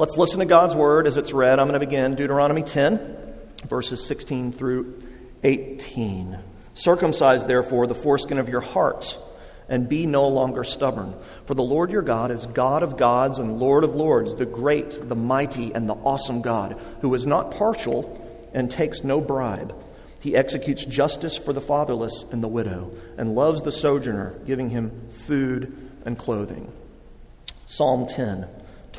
let's listen to God's word as it's read. I'm going to begin Deuteronomy 10, verses 16 through 18. Circumcise, therefore, the foreskin of your hearts, and be no longer stubborn. For the Lord your God is God of gods and Lord of lords, the great, the mighty, and the awesome God, who is not partial and takes no bribe. He executes justice for the fatherless and the widow, and loves the sojourner, giving him food and clothing. Psalm 10,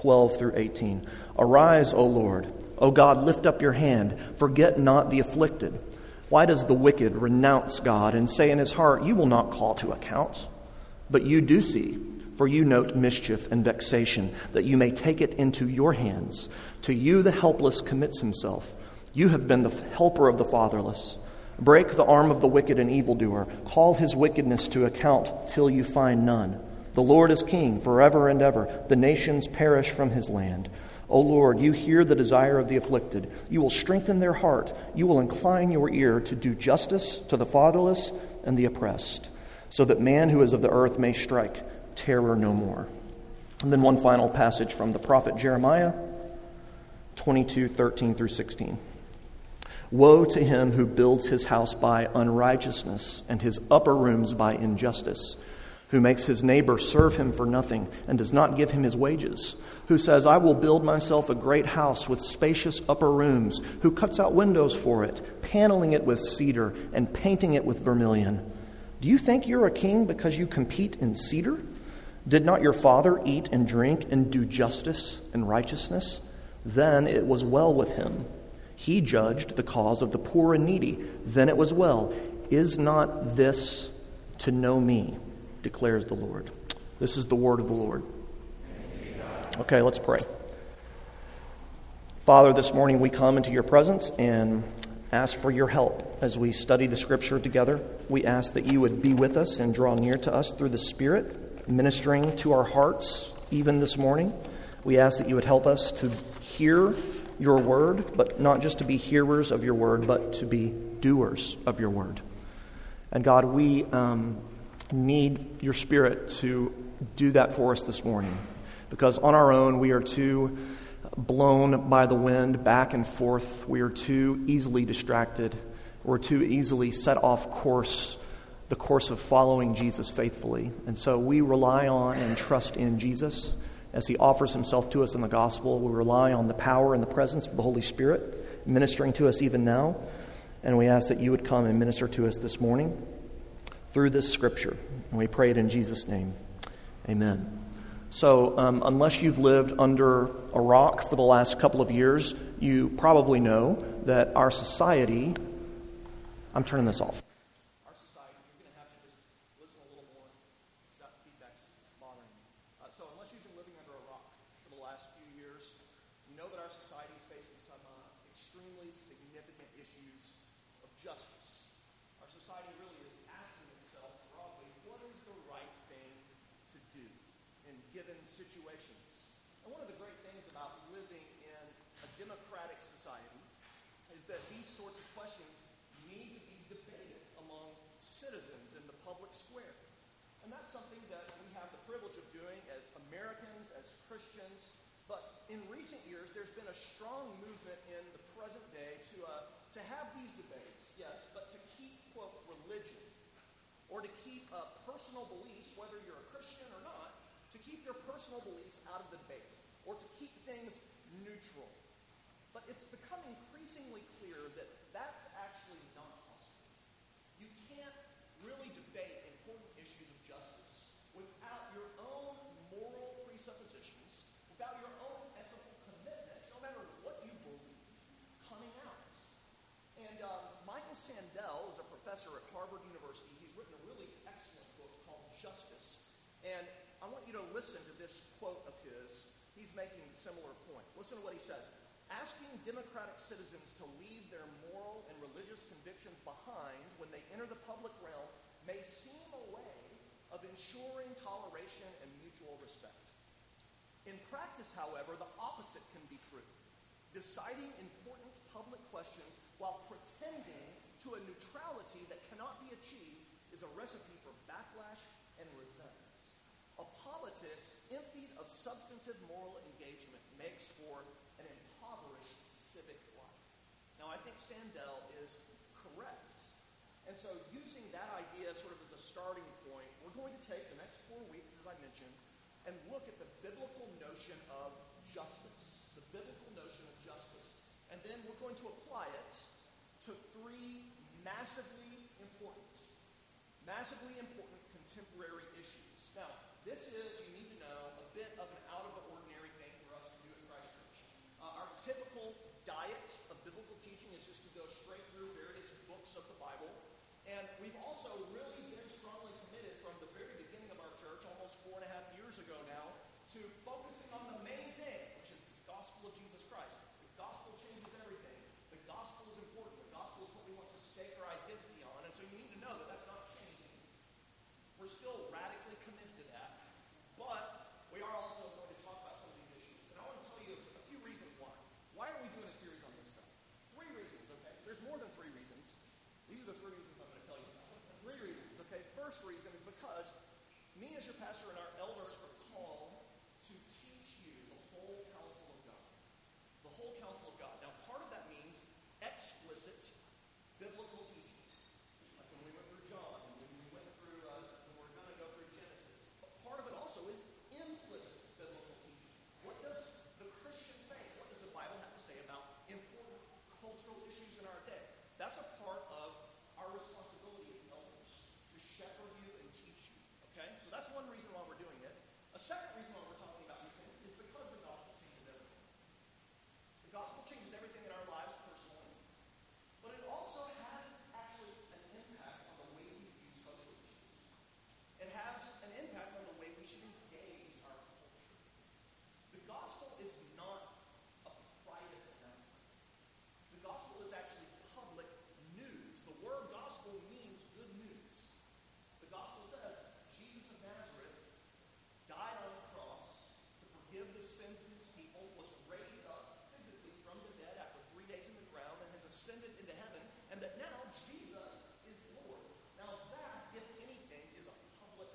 12 through 18. Arise, O Lord. O God, lift up your hand. Forget not the afflicted. Why does the wicked renounce God and say in his heart, You will not call to account? But you do see, for you note mischief and vexation, that you may take it into your hands. To you the helpless commits himself. You have been the helper of the fatherless. Break the arm of the wicked and evildoer. Call his wickedness to account till you find none. The Lord is king forever and ever. The nations perish from his land. O Lord, you hear the desire of the afflicted. You will strengthen their heart. You will incline your ear to do justice to the fatherless and the oppressed, so that man who is of the earth may strike terror no more. And then one final passage from the prophet Jeremiah 22 13 through 16. Woe to him who builds his house by unrighteousness and his upper rooms by injustice, who makes his neighbor serve him for nothing and does not give him his wages who says, I will build myself a great house with spacious upper rooms, who cuts out windows for it, paneling it with cedar and painting it with vermilion. Do you think you're a king because you compete in cedar? Did not your father eat and drink and do justice and righteousness? Then it was well with him. He judged the cause of the poor and needy. Then it was well. Is not this to know me? Declares the Lord. This is the word of the Lord. Okay, let's pray. Father, this morning we come into your presence and ask for your help as we study the scripture together. We ask that you would be with us and draw near to us through the Spirit, ministering to our hearts even this morning. We ask that you would help us to hear your word, but not just to be hearers of your word, but to be doers of your word. And God, we um, need your Spirit to do that for us this morning because on our own we are too blown by the wind back and forth. We are too easily distracted. We're too easily set off course, the course of following Jesus faithfully. And so we rely on and trust in Jesus as he offers himself to us in the gospel. We rely on the power and the presence of the Holy Spirit ministering to us even now. And we ask that you would come and minister to us this morning through this scripture. And we pray it in Jesus' name. Amen. So, um, unless you've lived under a rock for the last couple of years, you probably know that our society. I'm turning this off. Personal beliefs whether you're a Christian or not, to keep your personal beliefs out of the debate or to keep things neutral. But it's become increasingly clear that that's actually not possible. You can't really debate important issues of justice without your own moral presuppositions, without your own ethical commitments, no matter what you believe, coming out. And um, Michael Sandel is a professor at Harvard University. He's written a really Justice. And I want you to listen to this quote of his. He's making a similar point. Listen to what he says. Asking democratic citizens to leave their moral and religious convictions behind when they enter the public realm may seem a way of ensuring toleration and mutual respect. In practice, however, the opposite can be true. Deciding important public questions while pretending to a neutrality that cannot be achieved is a recipe for backlash and resentments. A politics emptied of substantive moral engagement makes for an impoverished civic life. Now, I think Sandel is correct. And so, using that idea sort of as a starting point, we're going to take the next four weeks, as I mentioned, and look at the biblical notion of justice, the biblical notion of justice. And then we're going to apply it to three massively important, massively important contemporary issues. Now, this is, you need to know, a bit of an out of the ordinary thing for us to do at Christ Church. Uh, our typical diet of biblical teaching is just to go straight through various books of the Bible. And we've also really been strongly committed from the very beginning of our church, almost four and a half years ago now, to focusing on the main thing, which is the gospel of Jesus Christ. The gospel changes everything. The gospel is important. The gospel is what we want to stake our identity on. And so you need to know that that's not changing. We're still radically committed to that. But we are also going to talk about some of these issues. And I want to tell you a few reasons why. Why are we doing a series on this stuff? Three reasons, okay? There's more than three reasons. These are the three reasons I'm going to tell you about. Three reasons, okay? First reason is because me as your pastor and our elders are called to teach you the whole counsel of God. The whole counsel of God. Now, part of that means explicit biblical teaching. Like when we went through John, and when we went through, uh, when we're going to go through Genesis. But part of it also is implicit biblical teaching. What does the Christian faith, what does the Bible have to say about important cultural issues in our day? That's a part of our responsibility as elders to shepherd you and teach you. Okay? So that's one reason why we're doing it. A second reason why we're talking about these things is because the gospel changes everything. The gospel changes everything in our lives personally, but it also has actually an impact on the way we view social issues. It has an impact on the way we should engage our culture. The gospel is not a private announcement. The gospel is actually public news. The word gospel means good news. The gospel says Jesus of Nazareth died on the cross to forgive the sins of his people, was raised up physically from the dead after three days in the ground, and has ascended into heaven, and that now Jesus is Lord. Now, that, if anything, is a public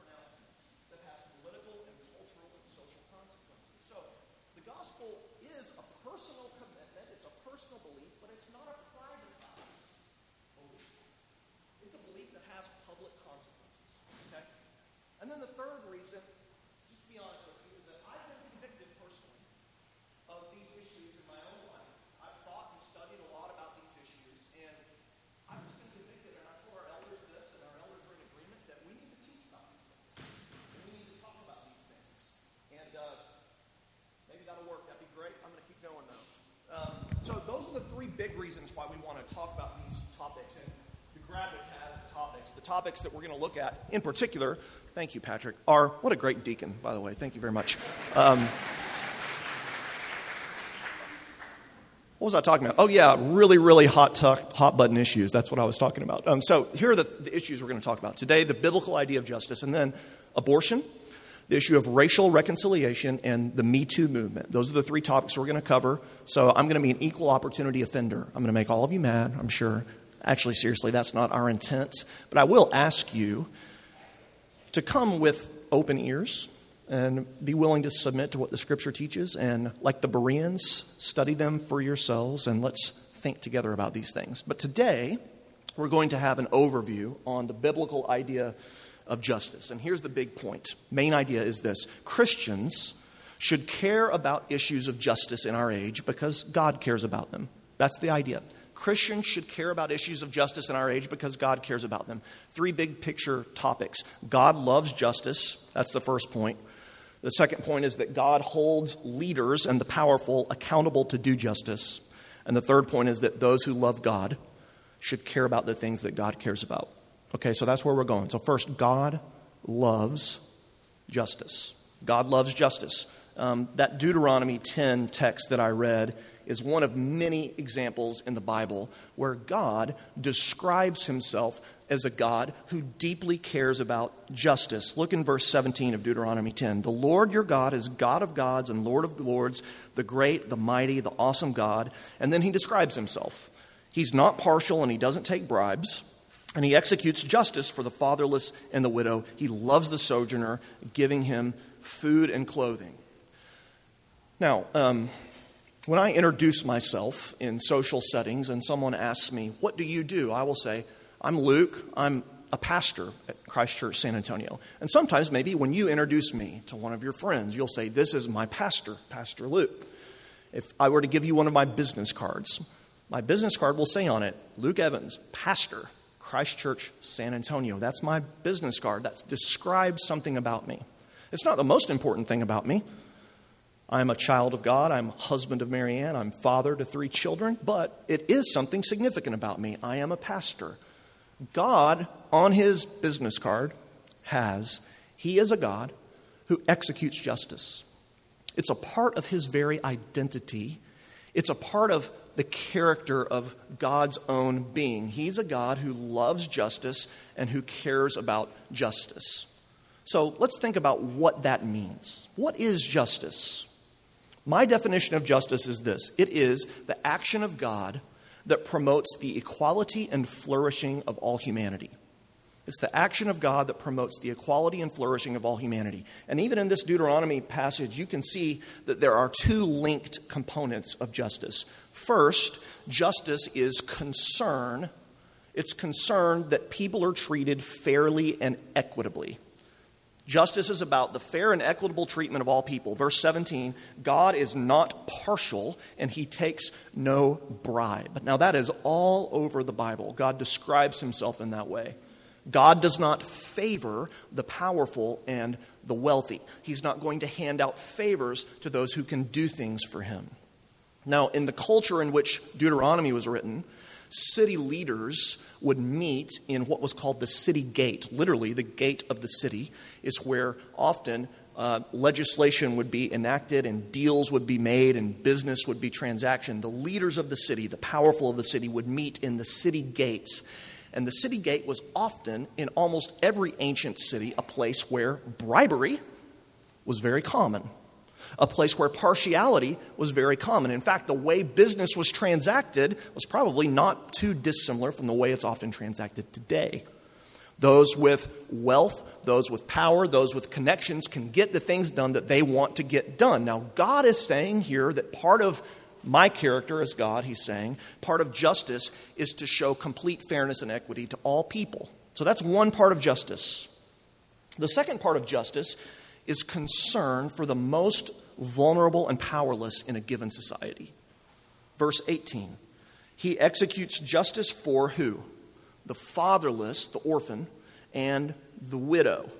pronouncement that has political and cultural and social consequences. So, the gospel is a personal commitment, it's a personal belief, but it's not a privatized belief. It's a belief that has public consequences. Okay? And then the third reason, just to be honest with you, is that I've been convicted personally of these issues in my own life. I've thought and studied a lot about these issues, and I've just been convicted, and I told our elders this, and our elders are in agreement that we need to teach about these things. And we need to talk about these things. And uh, maybe that'll work. That'd be great. I'm going to keep going, though. Um, so those are the three big reasons why we want to talk about these topics. And the graphic topics. The topics that we're going to look at, in particular, thank you, Patrick, are what a great deacon, by the way. Thank you very much. Um, what was I talking about? Oh, yeah, really, really hot, tuck, hot button issues. That's what I was talking about. Um, so here are the, the issues we're going to talk about today the biblical idea of justice, and then abortion, the issue of racial reconciliation, and the Me Too movement. Those are the three topics we're going to cover. So I'm going to be an equal opportunity offender. I'm going to make all of you mad, I'm sure. Actually, seriously, that's not our intent. But I will ask you to come with open ears and be willing to submit to what the scripture teaches. And like the Bereans, study them for yourselves and let's think together about these things. But today, we're going to have an overview on the biblical idea of justice. And here's the big point main idea is this Christians should care about issues of justice in our age because God cares about them. That's the idea. Christians should care about issues of justice in our age because God cares about them. Three big picture topics God loves justice. That's the first point. The second point is that God holds leaders and the powerful accountable to do justice. And the third point is that those who love God should care about the things that God cares about. Okay, so that's where we're going. So, first, God loves justice. God loves justice. Um, that Deuteronomy 10 text that I read is one of many examples in the Bible where God describes himself as a God who deeply cares about justice. Look in verse 17 of Deuteronomy 10. The Lord your God is God of gods and Lord of lords, the great, the mighty, the awesome God. And then he describes himself. He's not partial and he doesn't take bribes. And he executes justice for the fatherless and the widow. He loves the sojourner, giving him food and clothing. Now, um, When I introduce myself in social settings and someone asks me, What do you do? I will say, I'm Luke. I'm a pastor at Christ Church San Antonio. And sometimes, maybe when you introduce me to one of your friends, you'll say, This is my pastor, Pastor Luke. If I were to give you one of my business cards, my business card will say on it, Luke Evans, pastor, Christ Church San Antonio. That's my business card. That describes something about me. It's not the most important thing about me. I'm a child of God. I'm husband of Marianne. I'm father to three children. But it is something significant about me. I am a pastor. God, on his business card, has, he is a God who executes justice. It's a part of his very identity. It's a part of the character of God's own being. He's a God who loves justice and who cares about justice. So let's think about what that means. What is justice? My definition of justice is this it is the action of God that promotes the equality and flourishing of all humanity. It's the action of God that promotes the equality and flourishing of all humanity. And even in this Deuteronomy passage, you can see that there are two linked components of justice. First, justice is concern. It's concern that people are treated fairly and equitably. Justice is about the fair and equitable treatment of all people. Verse 17 God is not partial and he takes no bribe. Now, that is all over the Bible. God describes himself in that way. God does not favor the powerful and the wealthy. He's not going to hand out favors to those who can do things for him. Now, in the culture in which Deuteronomy was written, city leaders would meet in what was called the city gate. Literally, the gate of the city is where often uh, legislation would be enacted and deals would be made and business would be transacted. The leaders of the city, the powerful of the city, would meet in the city gates. And the city gate was often, in almost every ancient city, a place where bribery was very common a place where partiality was very common. In fact, the way business was transacted was probably not too dissimilar from the way it's often transacted today. Those with wealth, those with power, those with connections can get the things done that they want to get done. Now, God is saying here that part of my character as God, he's saying, part of justice is to show complete fairness and equity to all people. So that's one part of justice. The second part of justice is concern for the most vulnerable and powerless in a given society. Verse 18 He executes justice for who? The fatherless, the orphan, and the widow.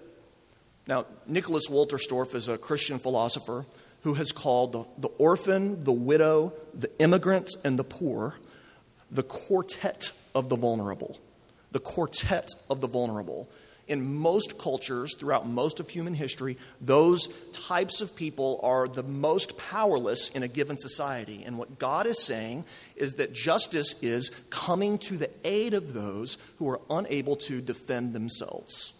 Now, Nicholas Wolterstorff is a Christian philosopher who has called the, the orphan, the widow, the immigrant, and the poor the quartet of the vulnerable. The quartet of the vulnerable in most cultures throughout most of human history, those types of people are the most powerless in a given society. And what God is saying is that justice is coming to the aid of those who are unable to defend themselves.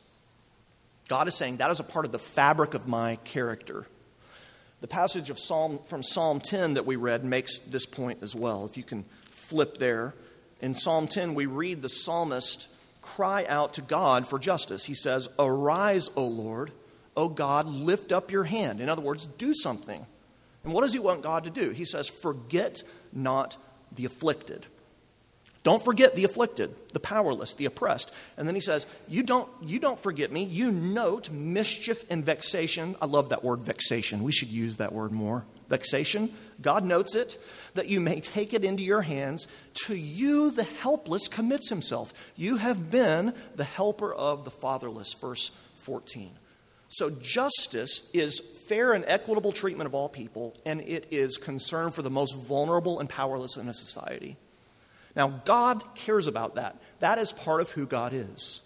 God is saying that is a part of the fabric of my character. The passage of Psalm from Psalm 10 that we read makes this point as well. If you can flip there. In Psalm 10, we read the psalmist cry out to God for justice. He says, Arise, O Lord. O God, lift up your hand. In other words, do something. And what does he want God to do? He says, Forget not the afflicted. Don't forget the afflicted, the powerless, the oppressed. And then he says, you don't, you don't forget me. You note mischief and vexation. I love that word vexation. We should use that word more. Vexation. God notes it, that you may take it into your hands. To you, the helpless commits himself. You have been the helper of the fatherless. Verse 14. So, justice is fair and equitable treatment of all people, and it is concern for the most vulnerable and powerless in a society. Now, God cares about that. That is part of who God is.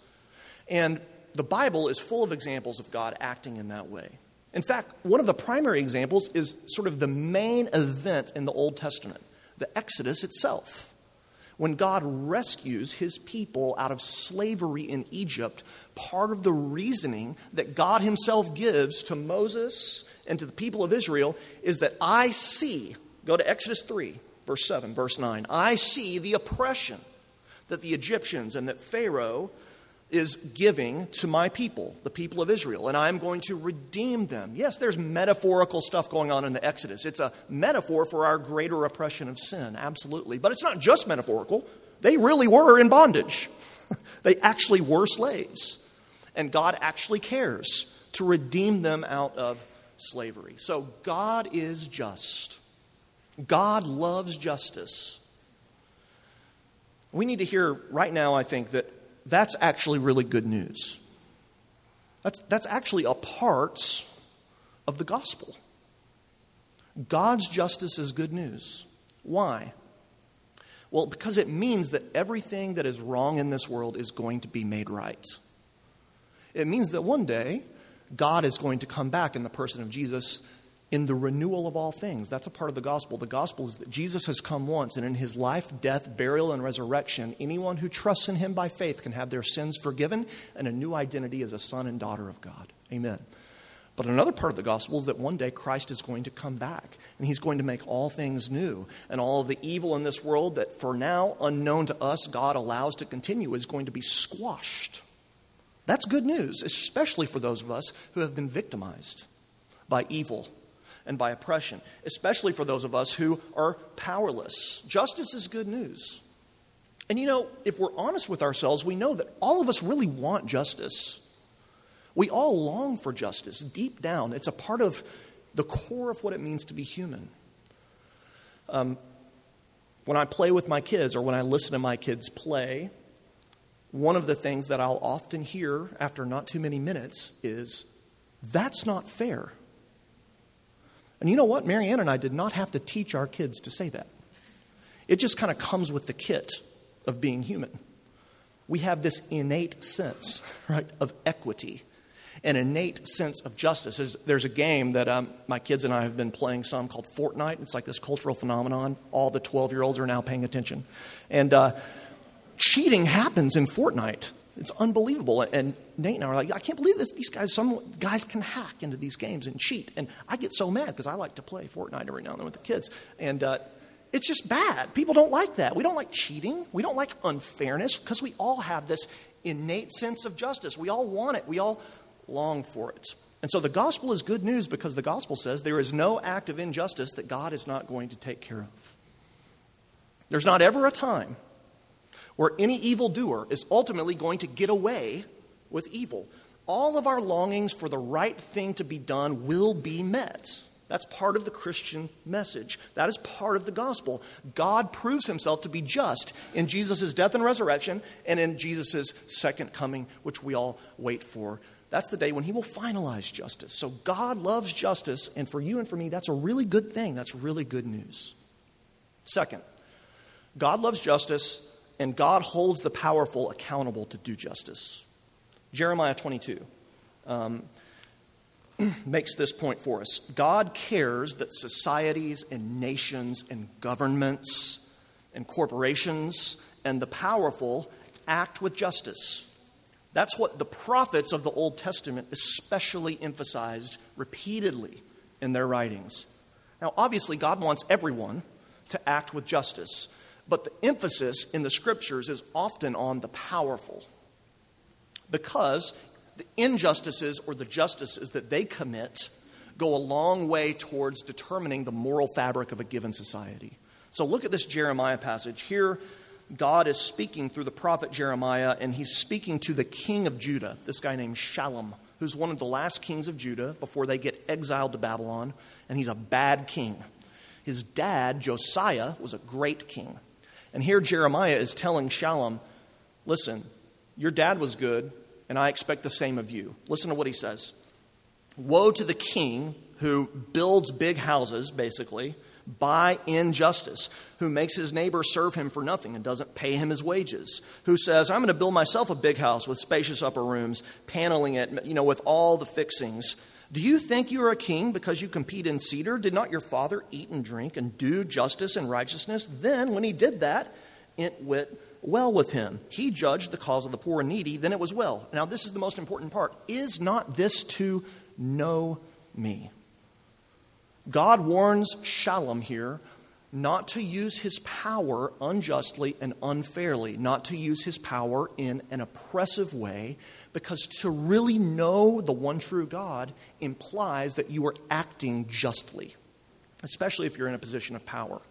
And the Bible is full of examples of God acting in that way. In fact, one of the primary examples is sort of the main event in the Old Testament the Exodus itself. When God rescues his people out of slavery in Egypt, part of the reasoning that God himself gives to Moses and to the people of Israel is that I see, go to Exodus 3, verse 7, verse 9. I see the oppression that the Egyptians and that Pharaoh is giving to my people, the people of Israel, and I'm going to redeem them. Yes, there's metaphorical stuff going on in the Exodus. It's a metaphor for our greater oppression of sin, absolutely. But it's not just metaphorical, they really were in bondage, they actually were slaves. And God actually cares to redeem them out of slavery. So God is just, God loves justice. We need to hear right now, I think, that that's actually really good news. That's, that's actually a part of the gospel. God's justice is good news. Why? Well, because it means that everything that is wrong in this world is going to be made right. It means that one day, God is going to come back in the person of Jesus in the renewal of all things. That's a part of the gospel. The gospel is that Jesus has come once, and in his life, death, burial, and resurrection, anyone who trusts in him by faith can have their sins forgiven and a new identity as a son and daughter of God. Amen. But another part of the gospel is that one day Christ is going to come back and he's going to make all things new. And all of the evil in this world that for now, unknown to us, God allows to continue is going to be squashed. That's good news, especially for those of us who have been victimized by evil and by oppression, especially for those of us who are powerless. Justice is good news. And you know, if we're honest with ourselves, we know that all of us really want justice. We all long for justice deep down. It's a part of the core of what it means to be human. Um, when I play with my kids or when I listen to my kids play, one of the things that I'll often hear after not too many minutes is, That's not fair. And you know what? Marianne and I did not have to teach our kids to say that. It just kind of comes with the kit of being human. We have this innate sense, right, of equity, an innate sense of justice. There's, a game that um, my kids and I have been playing some called Fortnite. It's like this cultural phenomenon. All the 12 year olds are now paying attention. And uh, cheating happens in Fortnite. It's unbelievable. And Nate and I are like, I can't believe this. These guys, some guys can hack into these games and cheat. And I get so mad because I like to play Fortnite every now and then with the kids. And uh, it's just bad. People don't like that. We don't like cheating. We don't like unfairness because we all have this innate sense of justice. We all want it. We all long for it. And so the gospel is good news because the gospel says there is no act of injustice that God is not going to take care of. There's not ever a time where any evildoer is ultimately going to get away with evil. All of our longings for the right thing to be done will be met. That's part of the Christian message. That is part of the gospel. God proves himself to be just in Jesus' death and resurrection and in Jesus' second coming, which we all wait for. That's the day when he will finalize justice. So God loves justice, and for you and for me, that's a really good thing. That's really good news. Second, God loves justice, and God holds the powerful accountable to do justice. Jeremiah 22 um, makes this point for us. God cares that societies and nations and governments and corporations and the powerful act with justice. That's what the prophets of the Old Testament especially emphasized repeatedly in their writings. Now, obviously, God wants everyone to act with justice, but the emphasis in the scriptures is often on the powerful because the injustices or the justices that they commit go a long way towards determining the moral fabric of a given society. So look at this Jeremiah passage. Here, God is speaking through the prophet Jeremiah, and he's speaking to the king of Judah, this guy named Shallum, who's one of the last kings of Judah before they get exiled to Babylon, and he's a bad king. His dad, Josiah, was a great king. And here Jeremiah is telling Shallum, listen, your dad was good, and I expect the same of you. Listen to what he says Woe to the king who builds big houses, basically, by injustice, who makes his neighbor serve him for nothing and doesn't pay him his wages, who says, I'm going to build myself a big house with spacious upper rooms, paneling it, you know, with all the fixings. Do you think you are a king because you compete in cedar? Did not your father eat and drink and do justice and righteousness? Then, when he did that, it went well with him. He judged the cause of the poor and needy, then it was well. Now, this is the most important part. Is not this to know me? God warns Shallum here not to use his power unjustly and unfairly, not to use his power in an oppressive way, because to really know the one true God implies that you are acting justly, especially if you're in a position of power.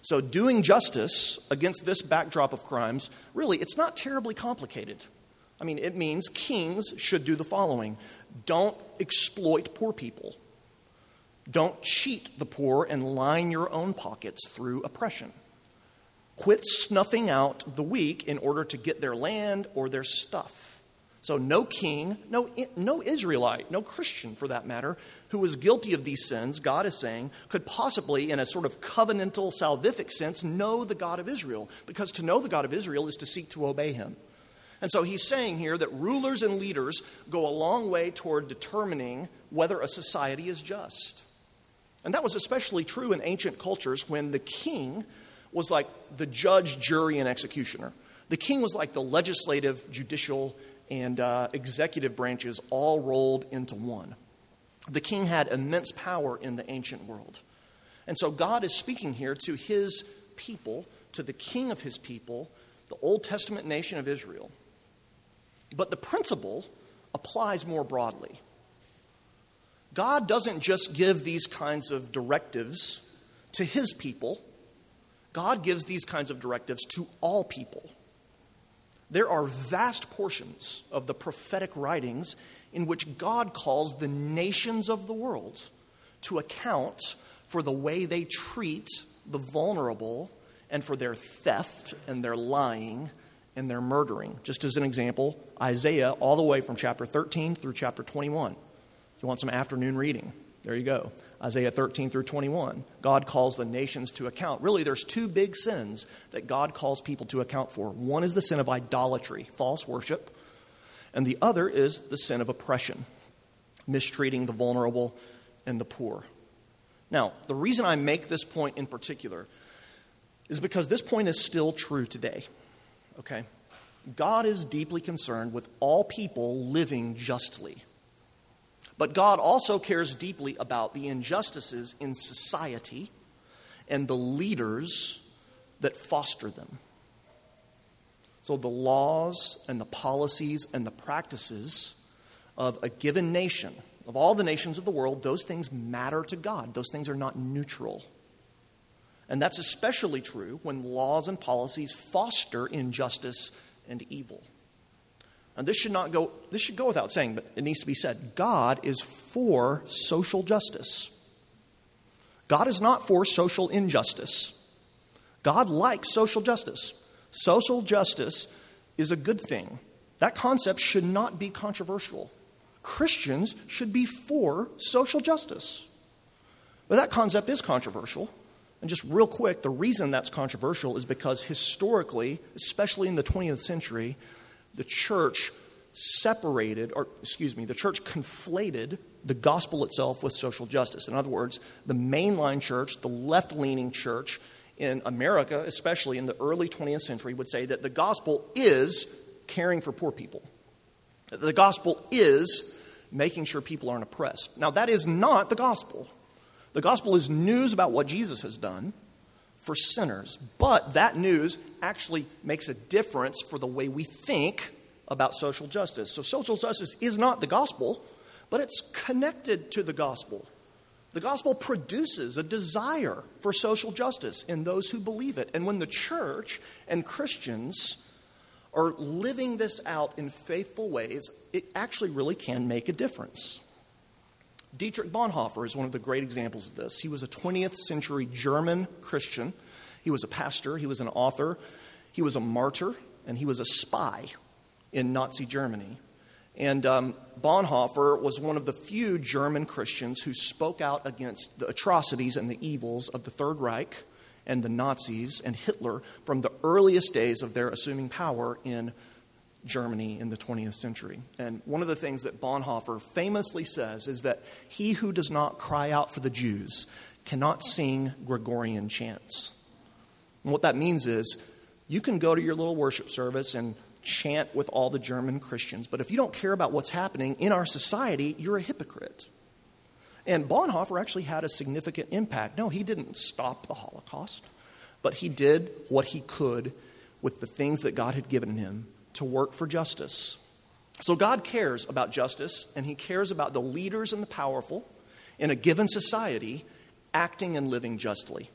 So, doing justice against this backdrop of crimes, really, it's not terribly complicated. I mean, it means kings should do the following don't exploit poor people don't cheat the poor and line your own pockets through oppression. Quit snuffing out the weak in order to get their land or their stuff. So, no king, no, no Israelite, no Christian for that matter, who was guilty of these sins, God is saying, could possibly, in a sort of covenantal, salvific sense, know the God of Israel. Because to know the God of Israel is to seek to obey him. And so he's saying here that rulers and leaders go a long way toward determining whether a society is just. And that was especially true in ancient cultures when the king was like the judge, jury, and executioner. The king was like the legislative, judicial, and uh, executive branches all rolled into one. The king had immense power in the ancient world. And so God is speaking here to his people, to the king of his people, the Old Testament nation of Israel. But the principle applies more broadly. God doesn't just give these kinds of directives to his people, God gives these kinds of directives to all people. There are vast portions of the prophetic writings in which God calls the nations of the world to account for the way they treat the vulnerable and for their theft and their lying and their murdering. Just as an example, Isaiah, all the way from chapter 13 through chapter 21. You want some afternoon reading, there you go. Isaiah 13 through 21. God calls the nations to account. Really, there's two big sins that God calls people to account for. One is the sin of idolatry, false worship, and the other is the sin of oppression, mistreating the vulnerable and the poor. Now, the reason I make this point in particular is because this point is still true today. Okay? God is deeply concerned with all people living justly. But God also cares deeply about the injustices in society and the leaders that foster them. So, the laws and the policies and the practices of a given nation, of all the nations of the world, those things matter to God. Those things are not neutral. And that's especially true when laws and policies foster injustice and evil. And this should not go this should go without saying, but it needs to be said. God is for social justice. God is not for social injustice. God likes social justice. Social justice is a good thing. That concept should not be controversial. Christians should be for social justice. But that concept is controversial. And just real quick, the reason that's controversial is because historically, especially in the 20th century, the church separated, or excuse me, the church conflated the gospel itself with social justice. In other words, the mainline church, the left leaning church in America, especially in the early 20th century, would say that the gospel is caring for poor people. The gospel is making sure people aren't oppressed. Now, that is not the gospel. The gospel is news about what Jesus has done for sinners. But that news actually makes a difference for the way we think about social justice. So, social justice is not the gospel, but it's connected to the gospel. The gospel produces a desire for social justice in those who believe it. And when the church and Christians are living this out in faithful ways, it actually really can make a difference. Dietrich Bonhoeffer is one of the great examples of this. He was a 20th century German Christian. He was a pastor, he was an author, he was a martyr, and he was a spy in Nazi Germany. And um, Bonhoeffer was one of the few German Christians who spoke out against the atrocities and the evils of the Third Reich and the Nazis and Hitler from the earliest days of their assuming power in Germany in the 20th century. And one of the things that Bonhoeffer famously says is that he who does not cry out for the Jews cannot sing Gregorian chants. And what that means is you can go to your little worship service and chant with all the German Christians, but if you don't care about what's happening in our society, you're a hypocrite. And Bonhoeffer actually had a significant impact. No, he didn't stop the Holocaust, but he did what he could with the things that God had given him to work for justice. So God cares about justice, and he cares about the leaders and the powerful in a given society acting and living justly.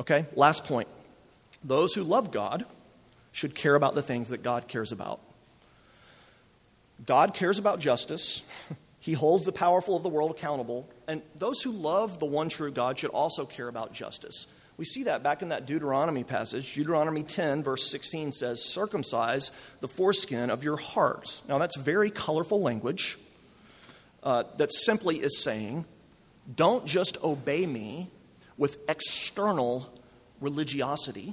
Okay, last point. Those who love God should care about the things that God cares about. God cares about justice. He holds the powerful of the world accountable. And those who love the one true God should also care about justice. We see that back in that Deuteronomy passage. Deuteronomy 10, verse 16 says, Circumcise the foreskin of your heart. Now, that's very colorful language uh, that simply is saying, Don't just obey me with external religiosity,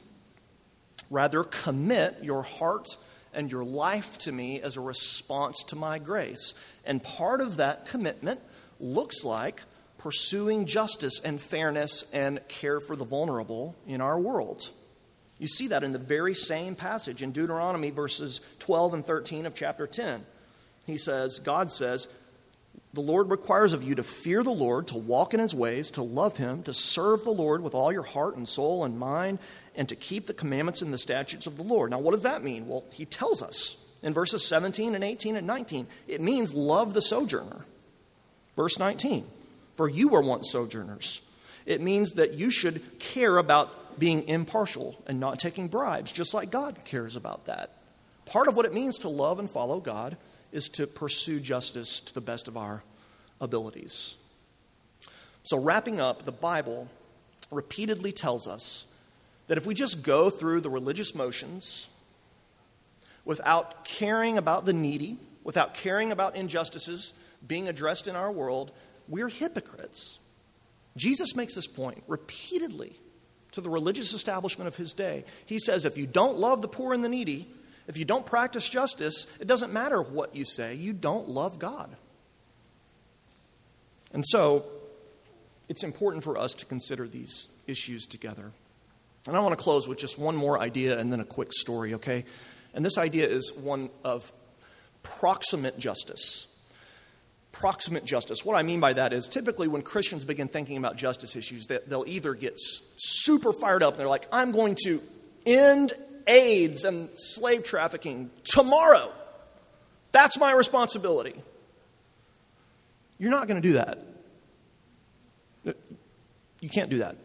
rather, commit your heart and your life to me as a response to my grace. And part of that commitment looks like pursuing justice and fairness and care for the vulnerable in our world. You see that in the very same passage in Deuteronomy verses 12 and 13 of chapter 10. He says, God says, the Lord requires of you to fear the Lord, to walk in his ways, to love him, to serve the Lord with all your heart and soul and mind, and to keep the commandments and the statutes of the Lord. Now, what does that mean? Well, he tells us in verses 17 and 18 and 19. It means love the sojourner. Verse 19, for you were once sojourners. It means that you should care about being impartial and not taking bribes, just like God cares about that. Part of what it means to love and follow God is to pursue justice to the best of our abilities. So, wrapping up, the Bible repeatedly tells us that if we just go through the religious motions without caring about the needy, without caring about injustices being addressed in our world, we're hypocrites. Jesus makes this point repeatedly to the religious establishment of his day. He says, if you don't love the poor and the needy, if you don't practice justice, it doesn't matter what you say, you don't love God. And so, it's important for us to consider these issues together. And I want to close with just one more idea and then a quick story, okay? And this idea is one of proximate justice. Proximate justice. What I mean by that is typically when Christians begin thinking about justice issues, that they'll either get super fired up and they're like, I'm going to end AIDS and slave trafficking tomorrow. That's my responsibility. You're not going to do that. You can't do that.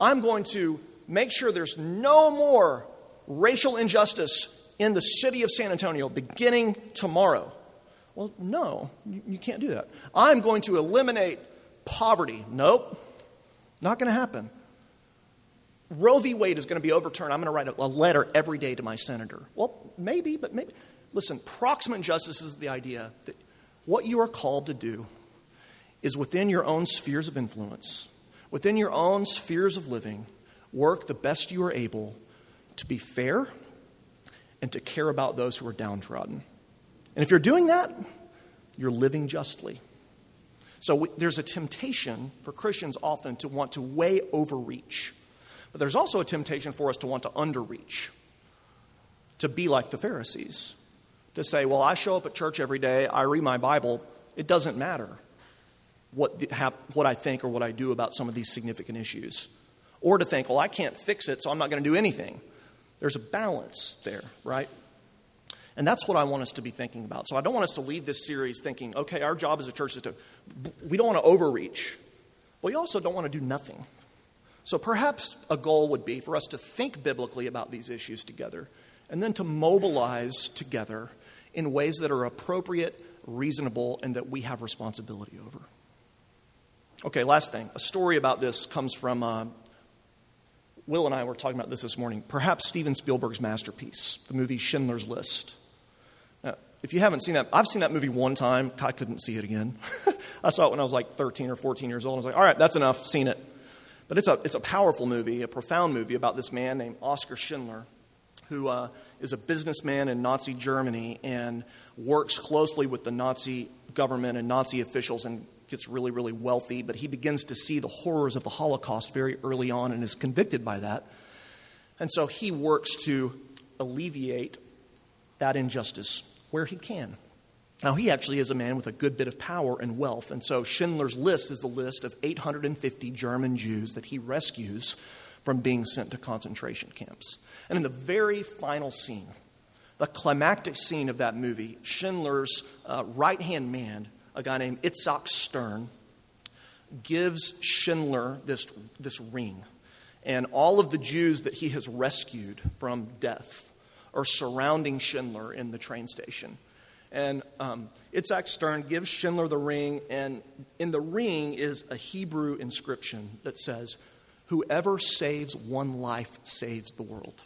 I'm going to make sure there's no more racial injustice in the city of San Antonio beginning tomorrow. Well, no, you, can't do that. I'm going to eliminate poverty. Nope, not going to happen. Roe v. Wade is going to be overturned. I'm going to write a letter every day to my senator. Well, maybe, but maybe. Listen, proximate justice is the idea that what you are called to do is within your own spheres of influence, within your own spheres of living, work the best you are able to be fair and to care about those who are downtrodden. And if you're doing that, you're living justly. So we, there's a temptation for Christians often to want to way overreach but there's also a temptation for us to want to underreach, to be like the Pharisees, to say, well, I show up at church every day, I read my Bible, it doesn't matter what, what I think or what I do about some of these significant issues. Or to think, well, I can't fix it, so I'm not going to do anything. There's a balance there, right? And that's what I want us to be thinking about. So I don't want us to leave this series thinking, okay, our job as a church is to, we don't want to overreach. But we also don't want to do nothing. So perhaps a goal would be for us to think biblically about these issues together and then to mobilize together in ways that are appropriate, reasonable, and that we have responsibility over. Okay, last thing. A story about this comes from uh, Will and I were talking about this this morning. Perhaps Steven Spielberg's masterpiece, the movie Schindler's List. If you haven't seen that, I've seen that movie one time. I couldn't see it again. I saw it when I was like 13 or 14 years old. I was like, all right, that's enough, seen it. But it's a, it's a powerful movie, a profound movie about this man named Oskar Schindler, who uh, is a businessman in Nazi Germany and works closely with the Nazi government and Nazi officials and gets really, really wealthy. But he begins to see the horrors of the Holocaust very early on and is convicted by that. And so he works to alleviate that injustice where he can. Now, he actually is a man with a good bit of power and wealth. And so Schindler's List is the list of 850 German Jews that he rescues from being sent to concentration camps. And in the very final scene, the climactic scene of that movie, Schindler's uh, right hand man, a guy named Itzhak Stern, gives Schindler this, this ring. And all of the Jews that he has rescued from death are surrounding Schindler in the train station. And um, Itzhak Stern gives Schindler the ring, and in the ring is a Hebrew inscription that says, Whoever saves one life saves the world.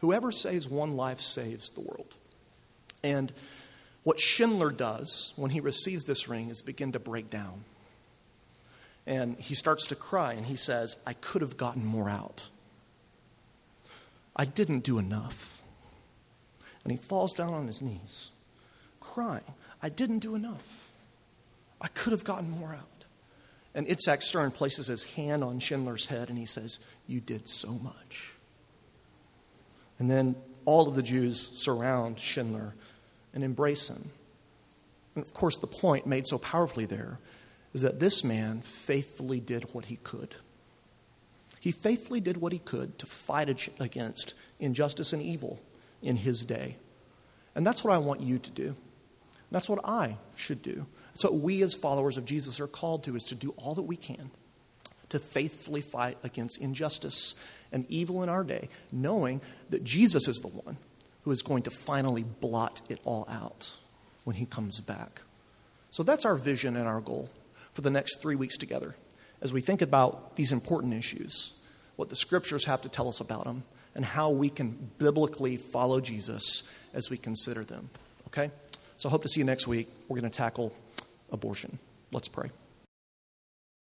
Whoever saves one life saves the world. And what Schindler does when he receives this ring is begin to break down. And he starts to cry and he says, I could have gotten more out. I didn't do enough. And he falls down on his knees, crying, I didn't do enough. I could have gotten more out. And Itzhak Stern places his hand on Schindler's head and he says, You did so much. And then all of the Jews surround Schindler and embrace him. And of course, the point made so powerfully there is that this man faithfully did what he could. He faithfully did what he could to fight against injustice and evil in his day. And that's what I want you to do. That's what I should do. That's what we as followers of Jesus are called to is to do all that we can to faithfully fight against injustice and evil in our day, knowing that Jesus is the one who is going to finally blot it all out when he comes back. So that's our vision and our goal for the next three weeks together as we think about these important issues, what the scriptures have to tell us about them, and how we can biblically follow Jesus as we consider them. Okay? So I hope to see you next week. We're going to tackle abortion. Let's pray.